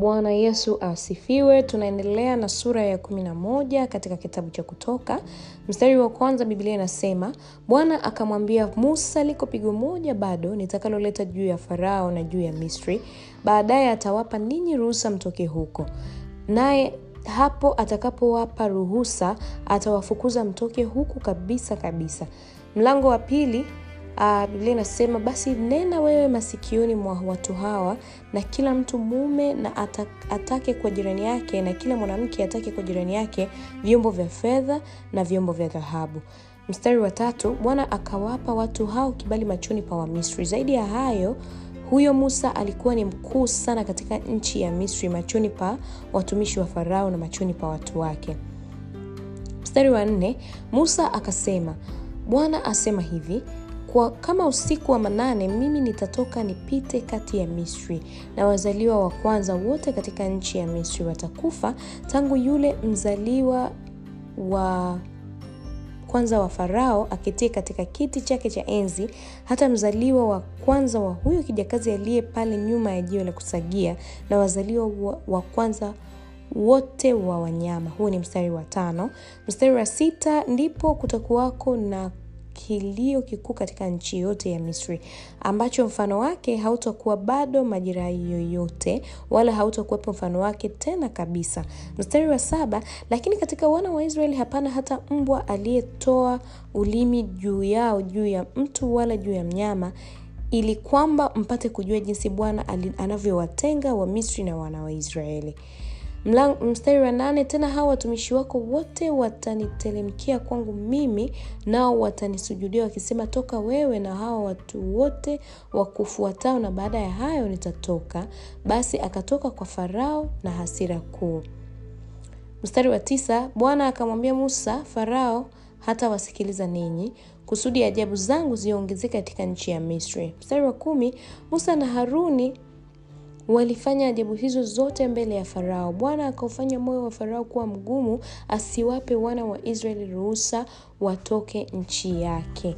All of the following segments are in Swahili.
Bwana Yesu asifiwe. Tunaendelea na sura ya kumi na moja katika kitabu cha Kutoka. Mstari wa kwanza, Biblia inasema Bwana akamwambia Musa, liko pigo moja bado nitakaloleta juu ya Farao na juu ya Misri, baadaye atawapa ninyi ruhusa mtoke huko, naye hapo atakapowapa ruhusa atawafukuza mtoke huku kabisa kabisa. Mlango wa pili Uh, Biblia inasema basi nena wewe masikioni mwa watu hawa, na kila mtu mume na atake kwa jirani yake, na kila mwanamke atake kwa jirani yake vyombo vya fedha na vyombo vya dhahabu. Mstari wa tatu, Bwana akawapa watu hao kibali machoni pa Wamisri. Zaidi ya hayo, huyo Musa alikuwa ni mkuu sana katika nchi ya Misri, machoni pa watumishi wa Farao na machoni pa watu wake. Mstari wa nne, Musa akasema, Bwana asema hivi kwa kama usiku wa manane mimi nitatoka nipite kati ya Misri, na wazaliwa wa kwanza wote katika nchi ya Misri watakufa, tangu yule mzaliwa wa kwanza wa Farao akitie katika kiti chake cha enzi, hata mzaliwa wa kwanza wa huyo kijakazi aliye pale nyuma ya jiwe la kusagia, na wazaliwa wa kwanza wote wa wanyama. Huu ni mstari wa tano. Mstari wa sita, ndipo kutakuwako na kilio kikuu katika nchi yote ya Misri, ambacho mfano wake hautakuwa bado majira yoyote, wala hautakuwepo mfano wake tena kabisa. Mstari wa saba, lakini katika wana wa Israeli hapana hata mbwa aliyetoa ulimi juu yao, juu ya mtu wala juu ya mnyama, ili kwamba mpate kujua jinsi Bwana anavyowatenga wa Misri na wana wa Israeli. Mstari wa nane, tena hawa watumishi wako wote watanitelemkia kwangu mimi, nao watanisujudia wakisema, toka wewe na hawa watu wote wakufuatao, na baada ya hayo nitatoka. Basi akatoka kwa Farao na hasira kuu. Mstari wa tisa, Bwana akamwambia Musa, Farao hata wasikiliza ninyi, kusudi ajabu zangu ziongezeke katika nchi ya Misri. Mstari wa kumi, Musa na Haruni walifanya ajabu hizo zote mbele ya Farao. Bwana akaufanya moyo wa Farao kuwa mgumu, asiwape wana wa Israeli ruhusa watoke nchi yake.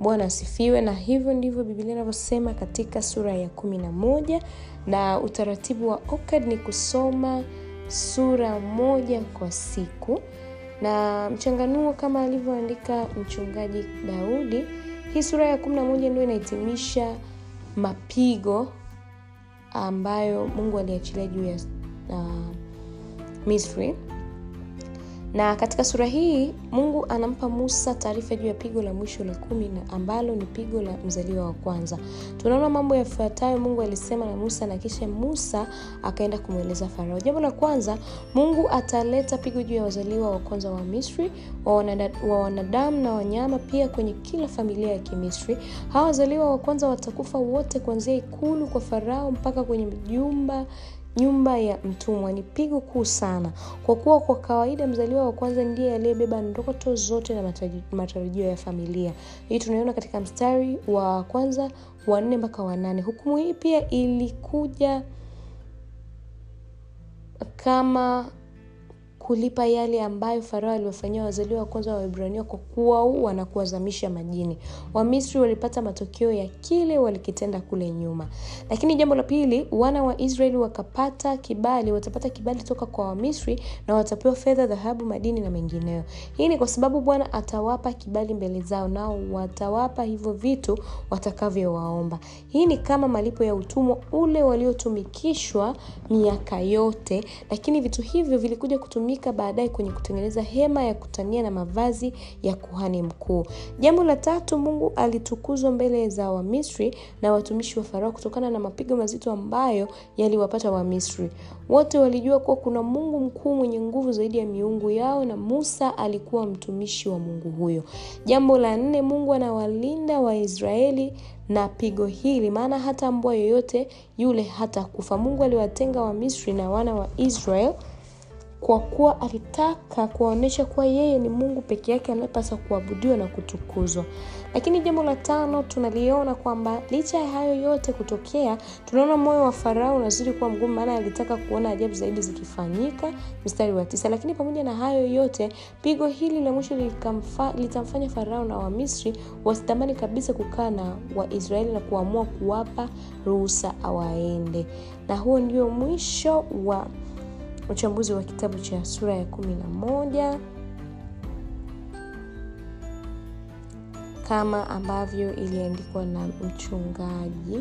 Bwana asifiwe. Na hivyo ndivyo Biblia inavyosema katika sura ya kumi na moja, na utaratibu wa Okad ni kusoma sura moja kwa siku, na mchanganuo kama alivyoandika mchungaji Daudi. Hii sura ya kumi na moja ndio inahitimisha mapigo ambayo Mungu aliachilia juu ya uh, Misri. Na katika sura hii Mungu anampa Musa taarifa juu ya pigo la mwisho la kumi ambalo ni pigo la mzaliwa wa kwanza. Tunaona mambo yafuatayo Mungu alisema na Musa na kisha Musa akaenda kumweleza Farao. Jambo la kwanza, Mungu ataleta pigo juu ya wazaliwa wa kwanza wa Misri, wa wanadamu na wanyama, pia kwenye kila familia ya Kimisri. Hawa wazaliwa wa kwanza watakufa wote, kuanzia ikulu kwa Farao mpaka kwenye jumba nyumba ya mtumwa. Ni pigo kuu sana, kwa kuwa kwa kawaida mzaliwa wa kwanza ndiye aliyebeba ndoto zote na matarajio ya familia. Hii tunaiona katika mstari wa kwanza wa nne mpaka wa nane. Hukumu hii pia ilikuja kama kulipa yale ambayo Farao aliwafanyia wazaliwa wa kwanza wa Waebrania kwa kuwaua na kuwazamisha majini. Wamisri walipata matokeo ya kile walikitenda kule nyuma. Lakini jambo la pili, wana wa Israeli wakapata kibali, watapata kibali toka kwa Wamisri na watapewa fedha, dhahabu, madini na mengineyo. Hii ni kwa sababu Bwana atawapa kibali mbele zao, nao watawapa hivyo vitu watakavyowaomba. Hii ni kama malipo ya utumwa ule waliotumikishwa miaka yote, lakini vitu hivyo vilikuja kutumika baadaye kwenye kutengeneza hema ya kutania na mavazi ya kuhani mkuu. Jambo la tatu, Mungu alitukuzwa mbele za Wamisri na watumishi wa Farao kutokana na mapigo mazito ambayo yaliwapata Wamisri. Wote walijua kuwa kuna Mungu mkuu mwenye nguvu zaidi ya miungu yao, na Musa alikuwa mtumishi wa Mungu huyo. Jambo la nne, Mungu anawalinda Waisraeli na pigo hili, maana hata mbwa yoyote yule hata kufa. Mungu aliwatenga Wamisri na wana wa Israel kwa kuwa alitaka kuwaonyesha kuwa yeye ni mungu peke yake anayepaswa kuabudiwa na kutukuzwa. Lakini jambo la tano tunaliona kwamba licha ya hayo yote kutokea tunaona moyo wa farao unazidi kuwa mgumu maana alitaka kuona ajabu zaidi zikifanyika mstari wa tisa. Lakini pamoja na hayo yote pigo hili la mwisho litamfanya farao na wamisri wasitamani kabisa kukaa na waisraeli na kuamua kuwapa ruhusa awaende. Na huo ndio mwisho wa uchambuzi wa kitabu cha sura ya kumi na moja. Kama ambavyo iliandikwa na mchungaji.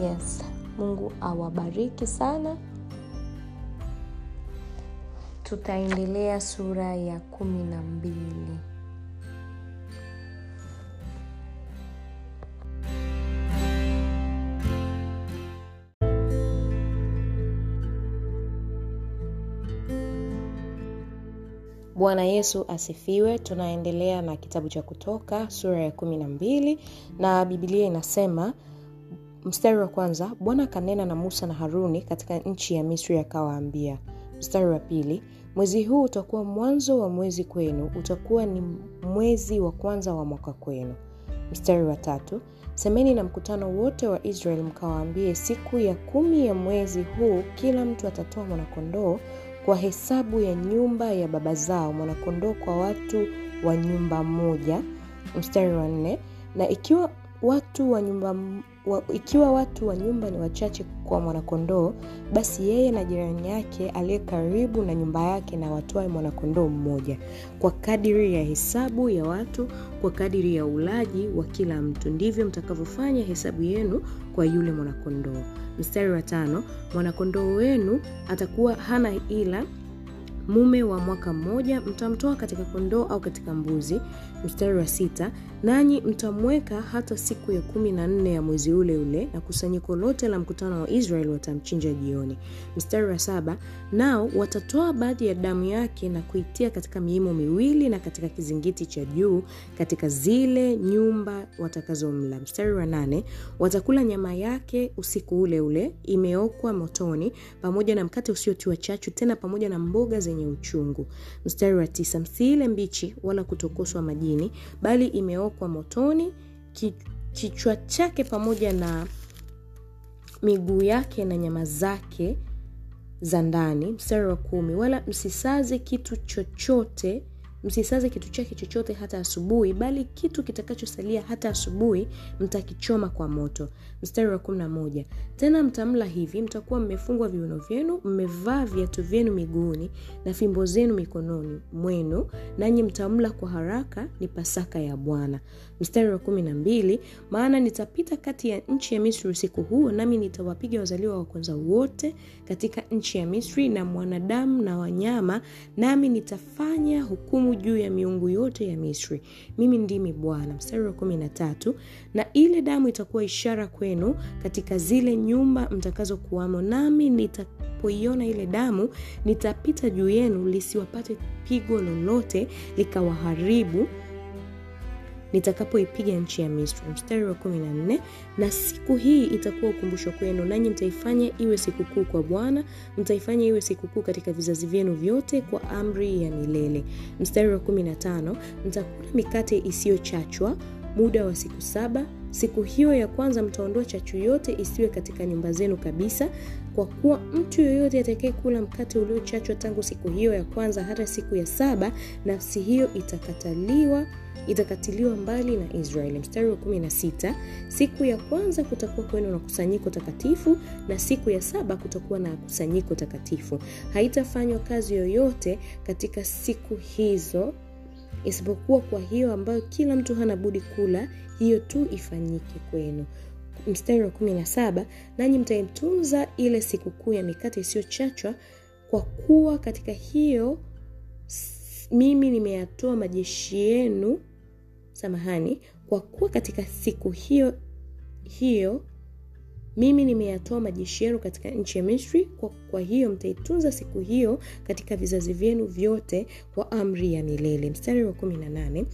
Yes mungu awabariki sana. Tutaendelea sura ya kumi na mbili bwana yesu asifiwe. Tunaendelea na kitabu cha kutoka sura ya kumi na mbili na bibilia inasema mstari wa kwanza bwana akanena na musa na haruni katika nchi ya misri akawaambia mstari wa pili mwezi huu utakuwa mwanzo wa mwezi kwenu utakuwa ni mwezi wa kwanza wa mwaka kwenu. Mstari wa tatu semeni na mkutano wote wa israeli mkawaambie siku ya kumi ya mwezi huu kila mtu atatoa mwanakondoo kwa hesabu ya nyumba ya baba zao mwanakondoo kwa watu wa nyumba moja mstari wa nne. Na ikiwa watu wa nyumba wa, ikiwa watu wa nyumba ni wachache kwa mwanakondoo basi yeye na jirani yake aliye karibu na nyumba yake na watoe mwanakondoo mmoja kwa kadiri ya hesabu ya watu kwa kadiri ya ulaji wa kila mtu. Ndivyo mtakavyofanya hesabu yenu kwa yule mwanakondoo. Mstari wa tano mwanakondoo wenu atakuwa hana ila mume wa mwaka mmoja mtamtoa katika kondoo au katika mbuzi mstari wa sita nanyi mtamweka hata siku ya kumi na nne ya mwezi ule ule na kusanyiko lote la mkutano wa israeli watamchinja jioni. Mstari wa saba nao watatoa baadhi ya damu yake na kuitia katika miimo miwili na katika kizingiti cha juu katika zile nyumba watakazomla. Mstari wa nane watakula nyama yake usiku ule ule imeokwa motoni pamoja na mkate usiotiwa chachu tena pamoja na mboga zenye uchungu. Mstari wa tisa msiile mbichi wala kutokoswa majini bali imeokwa motoni kichwa chake pamoja na miguu yake na nyama zake za ndani. Mstari wa kumi wala msisaze kitu chochote msisaze kitu chake chochote hata asubuhi bali kitu kitakachosalia hata asubuhi mtakichoma kwa moto. Mstari wa kumi na moja. Tena mtamla hivi mtakuwa mmefungwa viuno vyenu mmevaa viatu vyenu miguuni na fimbo zenu mikononi mwenu nanyi mtamla kwa haraka ni pasaka ya bwana. Mstari wa kumi na mbili. Maana nitapita kati ya nchi ya misri usiku huo nami nitawapiga wazaliwa wa kwanza wote katika nchi ya misri na mwanadamu na wanyama nami nitafanya hukumu juu ya miungu yote ya misri. Mimi ndimi bwana. Mstari wa kumi na tatu. Na ile damu itakuwa ishara kwenu katika zile nyumba mtakazokuwamo nami nitapoiona ile damu nitapita juu yenu lisiwapate pigo lolote likawaharibu nitakapoipiga nchi ya misri. Mstari wa kumi na siku hii itakuwa ukumbusho kwenu nanyi mtaifanya iwe sikukuu kwa bwana mtaifanya iwe sikukuu katika vizazi vyenu vyote kwa amri ya milele. Mstari wa kumi na tano mtakula mikate isiyochachwa muda wa siku saba. Siku hiyo ya kwanza mtaondoa chachu yote isiwe katika nyumba zenu kabisa kwa kuwa mtu yoyote atakayekula mkate uliochachwa tangu siku hiyo ya kwanza hata siku ya saba nafsi hiyo itakataliwa itakatiliwa mbali na israeli mstari wa 16 siku ya kwanza kutakuwa kwenu na kusanyiko takatifu na siku ya saba kutakuwa na kusanyiko takatifu. Haitafanywa kazi yoyote katika siku hizo isipokuwa kwa hiyo ambayo kila mtu hana budi kula hiyo tu ifanyike kwenu mstari wa 17 nanyi mtaitunza ile sikukuu ya mikate isiyochachwa kwa kuwa katika hiyo mimi nimeyatoa majeshi yenu samahani kwa kuwa katika siku hiyo hiyo mimi nimeyatoa majeshi yenu katika nchi ya misri kwa, kwa hiyo mtaitunza siku hiyo katika vizazi vyenu vyote kwa amri ya milele. Mstari wa 18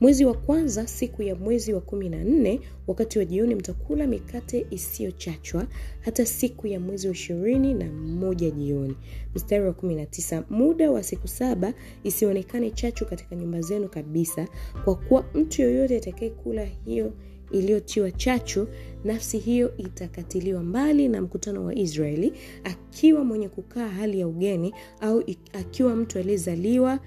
mwezi wa kwanza siku ya mwezi wa kumi na nne wakati wa jioni mtakula mikate isiyochachwa hata siku ya mwezi wa ishirini na moja jioni. Mstari wa kumi na tisa muda wa siku saba isionekane chachu katika nyumba zenu kabisa kwa kuwa mtu yoyote atakayekula hiyo iliyotiwa chachu nafsi hiyo itakatiliwa mbali na mkutano wa israeli akiwa mwenye kukaa hali ya ugeni au akiwa mtu aliyezaliwa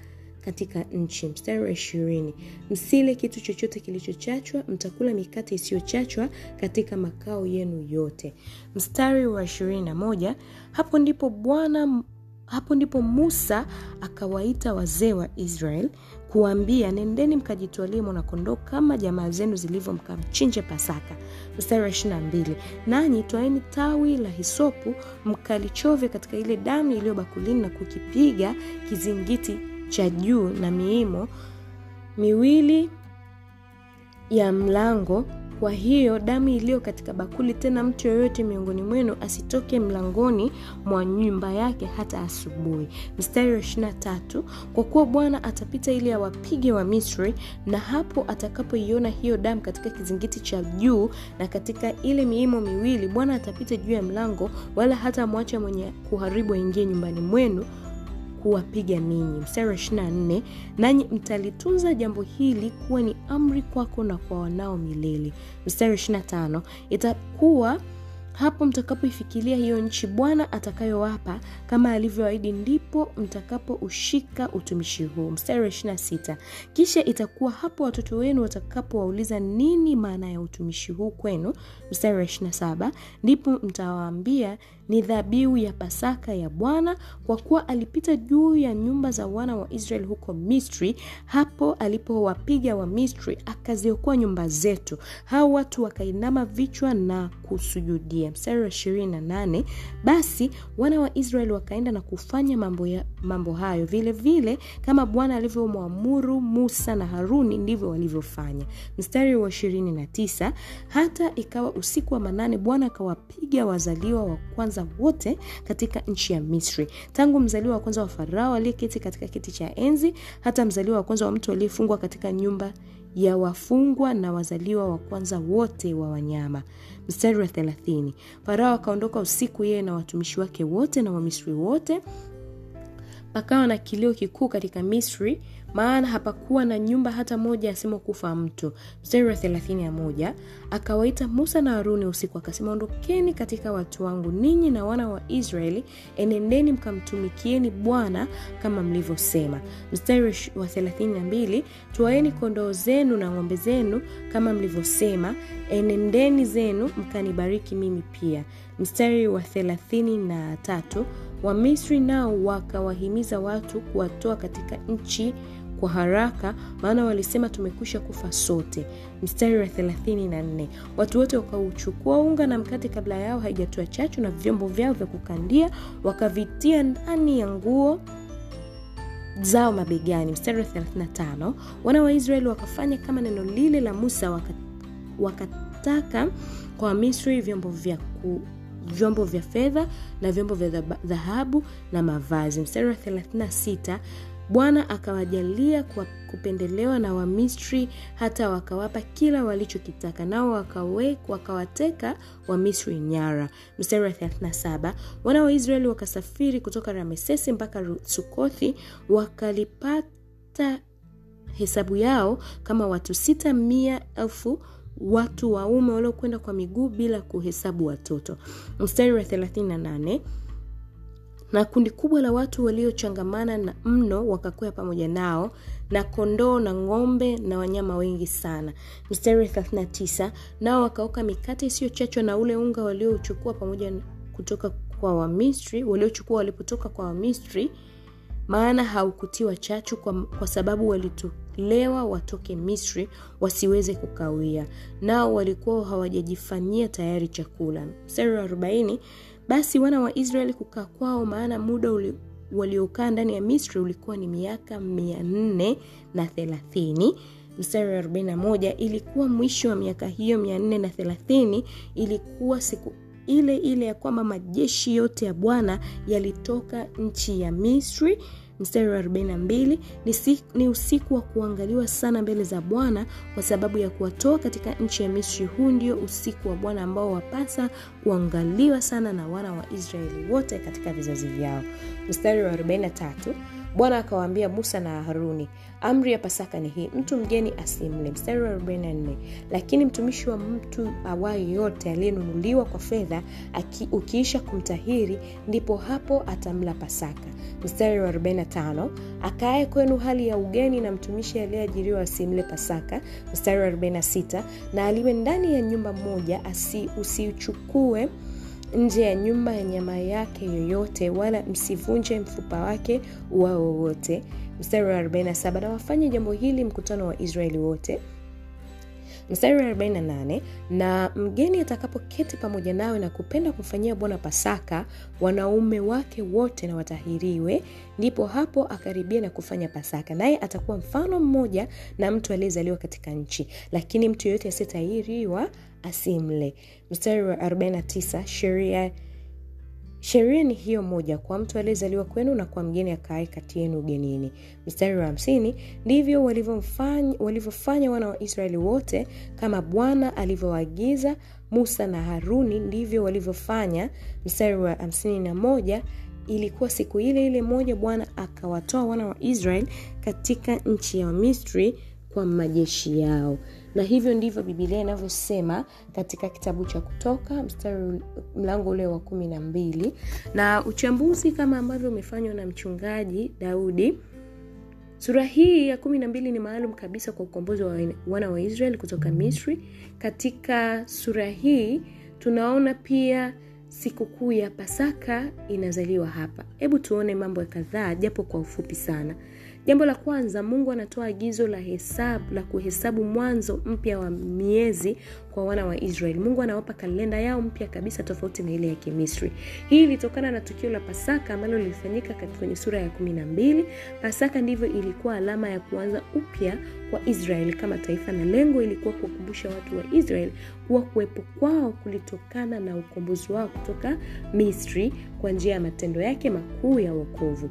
katika nchi. Mstari wa ishirini. Msile kitu chochote kilichochachwa mtakula mikate isiyochachwa katika makao yenu yote. Mstari wa ishirini na moja. Hapo ndipo bwana hapo ndipo musa akawaita wazee wa israel kuambia nendeni mkajitwalie mwanakondoo kama jamaa zenu zilivyo mkamchinje pasaka. Mstari wa ishirina mbili. Nanyi twaeni tawi la hisopu mkalichove katika ile damu iliyo bakulini na kukipiga kizingiti cha juu na miimo miwili ya mlango. Kwa hiyo damu iliyo katika bakuli tena mtu yoyote miongoni mwenu asitoke mlangoni mwa nyumba yake hata asubuhi. Mstari wa ishirina tatu kwa kuwa bwana atapita ili awapige wa misri na hapo atakapoiona hiyo damu katika kizingiti cha juu na katika ile miimo miwili bwana atapita juu ya mlango wala hata mwacha mwenye kuharibu aingie nyumbani mwenu kuwapiga ninyi. Mstari wa ishirina nne nanyi mtalitunza jambo hili kuwa ni amri kwako na kwa wanao milele. Mstari wa ishirina tano itakuwa hapo mtakapoifikiria hiyo nchi bwana atakayowapa kama alivyoahidi ndipo mtakapoushika utumishi huu. Mstari wa ishirina sita kisha itakuwa hapo watoto wenu watakapowauliza nini maana ya utumishi huu kwenu? Mstari wa ishirina saba ndipo mtawaambia ni dhabihu ya pasaka ya bwana kwa kuwa alipita juu ya nyumba za wana wa israeli huko misri. Hapo alipowapiga wa misri akaziokoa nyumba zetu. Hao watu wakainama vichwa na kusujudia. Mstari wa ishirini na nane basi wana wa israeli wakaenda na kufanya mambo, ya, mambo hayo. Vile vile kama bwana alivyomwamuru musa na haruni ndivyo walivyofanya. Mstari wa ishirini na tisa hata ikawa usiku wa manane bwana akawapiga wazaliwa wa kwanza wote katika nchi ya misri. Tangu mzaliwa wa kwanza wa farao aliyeketi katika kiti cha enzi hata mzaliwa wa kwanza wa mtu aliyefungwa katika nyumba ya wafungwa na wazaliwa wa kwanza wote wa wanyama. Mstari wa thelathini farao akaondoka usiku yeye na watumishi wake wote na wamisri wote pakawa na kilio kikuu katika misri maana hapakuwa na nyumba hata moja asimokufa mtu. Mstari wa thelathini na moja akawaita musa na haruni usiku akasema ondokeni katika watu wangu ninyi na wana wa israeli enendeni mkamtumikieni bwana kama mlivyosema. Mstari wa thelathini na mbili twaeni kondoo zenu na ng'ombe zenu kama mlivyosema enendeni zenu mkanibariki mimi pia. Mstari wa thelathini na tatu wamisri nao wakawahimiza watu kuwatoa katika nchi kwa haraka maana walisema tumekwisha kufa sote. Mstari wa 34 watu wote wakauchukua unga na mkate kabla yao haijatoa chachu na vyombo vyao vya kukandia wakavitia ndani ya nguo zao mabegani. Mstari wa 35 wana wa israeli wakafanya kama neno lile la musa wakataka kwa wamisri vyombo vya ku, vyombo vya fedha na vyombo vya dhahabu na mavazi. Mstari wa 36 bwana akawajalia kupendelewa na wamisri hata wakawapa kila walichokitaka nao wakawateka wamisri nyara. Mstari wa 37 wana wa israeli wakasafiri kutoka ramesesi mpaka sukothi wakalipata hesabu yao kama watu sita mia elfu watu waume waliokwenda kwa miguu bila kuhesabu watoto. Mstari wa 38 na kundi kubwa la watu waliochangamana na mno wakakwea pamoja nao na kondoo na ng'ombe na wanyama wengi sana. Mstari wa 39 nao wakaoka mikate isiyochachwa na ule unga waliouchukua pamoja kutoka kwa wamisri waliochukua walipotoka kwa wamisri maana haukutiwa chachu kwa, kwa sababu walitolewa watoke misri wasiweze kukawia. Nao walikuwa hawajajifanyia tayari chakula. Mstari wa 40 basi wana wa israeli kukaa kwao maana muda uli, waliokaa ndani ya misri ulikuwa ni miaka mia nne na thelathini. Mstari wa 41 ilikuwa mwisho wa miaka hiyo mia nne na thelathini ilikuwa siku ile ile ya kwamba majeshi yote ya bwana yalitoka nchi ya misri mstari wa 42 ni, ni usiku wa kuangaliwa sana mbele za bwana kwa sababu ya kuwatoa katika nchi ya misri. Huu ndio usiku wa bwana ambao wapasa kuangaliwa sana na wana wa israeli wote katika vizazi vyao. Mstari wa 43 bwana akawaambia musa na haruni amri ya pasaka ni hii mtu mgeni asimle mstari wa 44 lakini mtumishi wa mtu awaye yote aliyenunuliwa kwa fedha ukiisha kumtahiri ndipo hapo atamla pasaka. Mstari wa 45 akaaye kwenu hali ya ugeni na mtumishi aliyeajiriwa asimle pasaka. Mstari wa 46 na aliwe ndani ya nyumba moja asi, usiuchukue nje ya nyumba ya nyama yake yoyote wala msivunje mfupa wake uwao wowote mstari wa 47 na wafanye jambo hili mkutano wa israeli wote. Mstari wa 48 na mgeni atakapoketi pamoja nawe na kupenda kumfanyia bwana pasaka wanaume wake wote na watahiriwe ndipo hapo akaribia na kufanya pasaka. Naye atakuwa mfano mmoja na mtu aliyezaliwa katika nchi lakini mtu yeyote asiyetahiriwa asimle. Mstari wa 49 sheria sheria ni hiyo moja kwa mtu aliyezaliwa kwenu na kwa mgeni akaae kati yenu ugenini. Mstari wa hamsini ndivyo walivyofanya wana wa israeli wote kama bwana alivyoagiza musa na haruni ndivyo walivyofanya. Mstari wa hamsini na moja ilikuwa siku ile ile moja bwana akawatoa wana wa israeli katika nchi ya misri kwa majeshi yao na hivyo ndivyo bibilia inavyosema katika kitabu cha kutoka mstari mlango ule wa kumi na mbili. Na uchambuzi kama ambavyo umefanywa na mchungaji daudi sura hii ya kumi na mbili ni maalum kabisa kwa ukombozi wa wana wa israeli kutoka misri. Katika sura hii tunaona pia sikukuu ya pasaka inazaliwa hapa. Hebu tuone mambo ya kadhaa japo kwa ufupi sana jambo la kwanza mungu anatoa agizo la hesabu la kuhesabu mwanzo mpya wa miezi kwa wana wa israeli. Mungu anawapa kalenda yao mpya kabisa tofauti na ile ya kimisri. Hii ilitokana na tukio la pasaka ambalo lilifanyika kwenye sura ya kumi na mbili. Pasaka ndivyo ilikuwa alama ya kuanza upya kwa israeli kama taifa na lengo ilikuwa kuwakumbusha watu wa israeli kuwa kuwepo kwao kulitokana na ukombozi wao kutoka misri kwa njia ya matendo yake makuu ya wokovu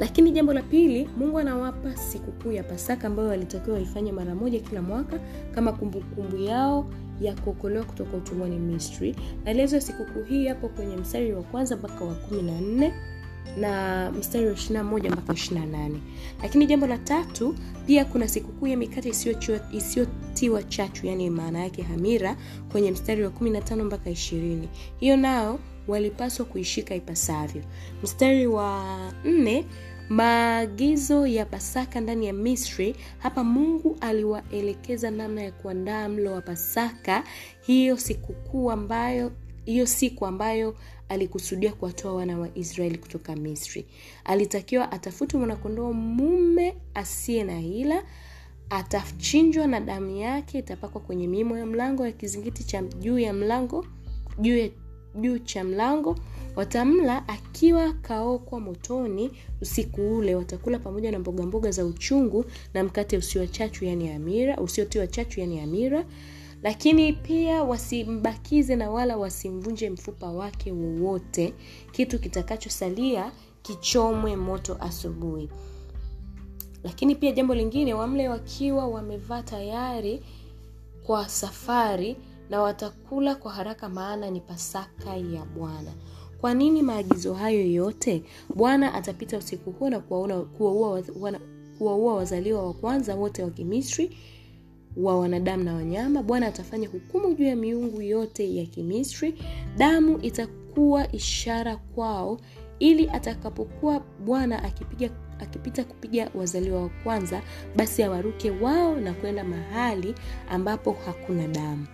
lakini jambo la pili mungu anawapa sikukuu ya pasaka ambayo walitakiwa waifanye mara moja kila mwaka kama kumbukumbu kumbu yao ya kuokolewa kutoka utumwani misri. Maelezo ya sikukuu hii yapo kwenye mstari wa kwanza mpaka wa kumi na nne na mstari wa 21 mpaka 28 lakini jambo la tatu pia kuna sikukuu ya mikate isiyotiwa chachu yani maana yake hamira kwenye mstari wa 15 mpaka 20 hiyo nao walipaswa kuishika ipasavyo. Mstari wa nne maagizo ya pasaka ndani ya misri. Hapa mungu aliwaelekeza namna ya kuandaa mlo wa pasaka. Hiyo sikukuu ambayo hiyo siku ambayo alikusudia kuwatoa wana wa israeli kutoka misri. Alitakiwa atafute mwanakondoo mume asiye na hila atachinjwa na damu yake itapakwa kwenye miimo ya mlango ya kizingiti cha juu ya mlango juu ya juu cha mlango watamla akiwa kaokwa motoni usiku ule. Watakula pamoja na mboga mboga za uchungu na mkate chachu yani amira usiotiwa chachu yani amira. Lakini pia wasimbakize na wala wasimvunje mfupa wake wowote kitu kitakachosalia kichomwe moto asubuhi. Lakini pia jambo lingine wamle wakiwa wamevaa tayari kwa safari na watakula kwa haraka maana ni pasaka ya bwana. Kwa nini maagizo hayo yote? Bwana atapita usiku huo na kuwaua wazaliwa wa kwanza wote wa kimisri wa wanadamu na wanyama. Bwana atafanya hukumu juu ya miungu yote ya kimisri. Damu itakuwa ishara kwao ili atakapokuwa bwana akipiga akipita kupiga wazaliwa wa kwanza basi awaruke wao na kwenda mahali ambapo hakuna damu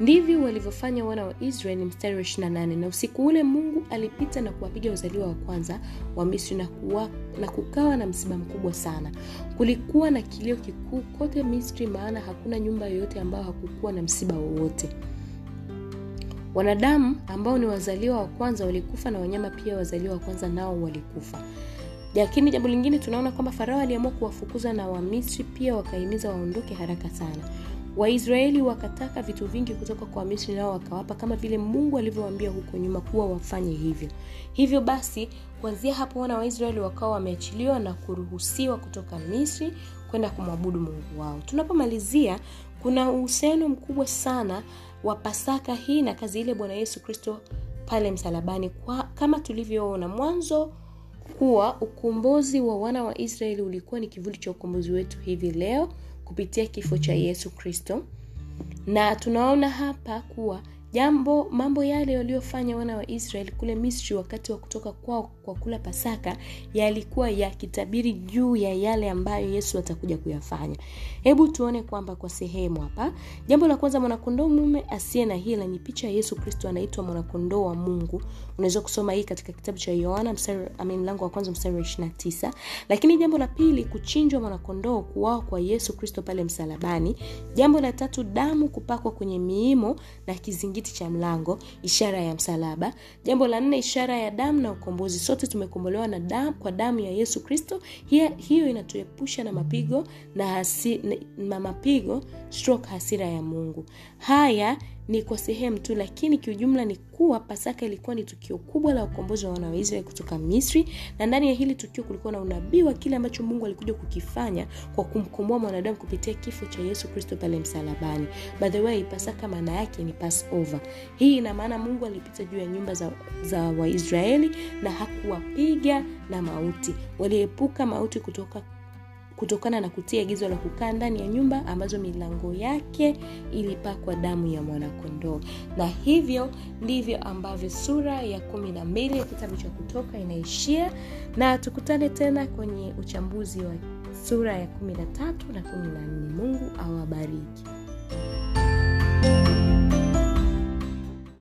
ndivyo walivyofanya wana wa israeli mstari wa 28 na usiku ule mungu alipita na kuwapiga wazaliwa wa kwanza wa misri na, kuwa, na kukawa na msiba mkubwa sana. Kulikuwa na kilio kikuu kote misri maana hakuna nyumba yoyote ambayo hakukuwa na msiba wowote. Wanadamu ambao ni wazaliwa wa kwanza walikufa na wanyama pia wazaliwa wa kwanza nao walikufa. Lakini jambo lingine tunaona kwamba farao aliamua kuwafukuza na wamisri pia wakahimiza waondoke haraka sana waisraeli wakataka vitu vingi kutoka kwa misri nao wakawapa kama vile mungu alivyowaambia huko nyuma kuwa wafanye hivyo. Hivyo basi kuanzia hapo wana waisraeli wakawa wameachiliwa na kuruhusiwa kutoka misri kwenda kumwabudu mungu wao. Tunapomalizia kuna uhusiano mkubwa sana wa pasaka hii na kazi ile bwana yesu kristo pale msalabani. Kwa, kama tulivyoona mwanzo kuwa ukombozi wa wana wa israeli ulikuwa ni kivuli cha ukombozi wetu hivi leo kupitia kifo cha yesu kristo. Na tunaona hapa kuwa jambo mambo yale waliofanya wana wa israeli kule misri wakati wa kutoka kwao kwa kula pasaka yalikuwa yakitabiri juu ya yale ambayo yesu atakuja kuyafanya. Hebu tuone kwamba kwa sehemu hapa jambo la kwanza mwanakondoo mume asiye na hila ni picha ya yesu kristo anaitwa mwanakondoo wa mungu. Unaweza kusoma hii katika kitabu cha yohana mlango wa kwanza mstari wa 29 lakini jambo la pili kuchinjwa mwanakondoo kuwao kwa yesu kristo pale msalabani. Jambo la tatu damu kupakwa kwenye miimo na kizingiti cha mlango ishara ya msalaba. Jambo la nne ishara ya damu na ukombozi. Sote tumekombolewa na damu, kwa damu ya yesu kristo. Hiyo inatuepusha na mapigo na, hasi, na mapigo stroke hasira ya mungu. Haya ni kwa sehemu tu lakini kiujumla ni kuwa pasaka ilikuwa ni tukio kubwa la ukombozi wa wana wa israeli kutoka misri na ndani ya hili tukio kulikuwa na unabii wa kile ambacho mungu alikuja kukifanya kwa kumkomboa mwanadamu kupitia kifo cha yesu kristo pale msalabani. By the way pasaka maana yake ni passover. Hii ina maana mungu alipita juu ya nyumba za, za waisraeli na hakuwapiga na mauti. Waliepuka mauti kutoka kutokana na kutia agizo la kukaa ndani ya nyumba ambazo milango yake ilipakwa damu ya mwanakondoo. Na hivyo ndivyo ambavyo sura ya kumi na mbili ya kitabu cha kutoka inaishia. Na tukutane tena kwenye uchambuzi wa sura ya kumi na tatu na kumi na nne. Mungu awabariki. thank you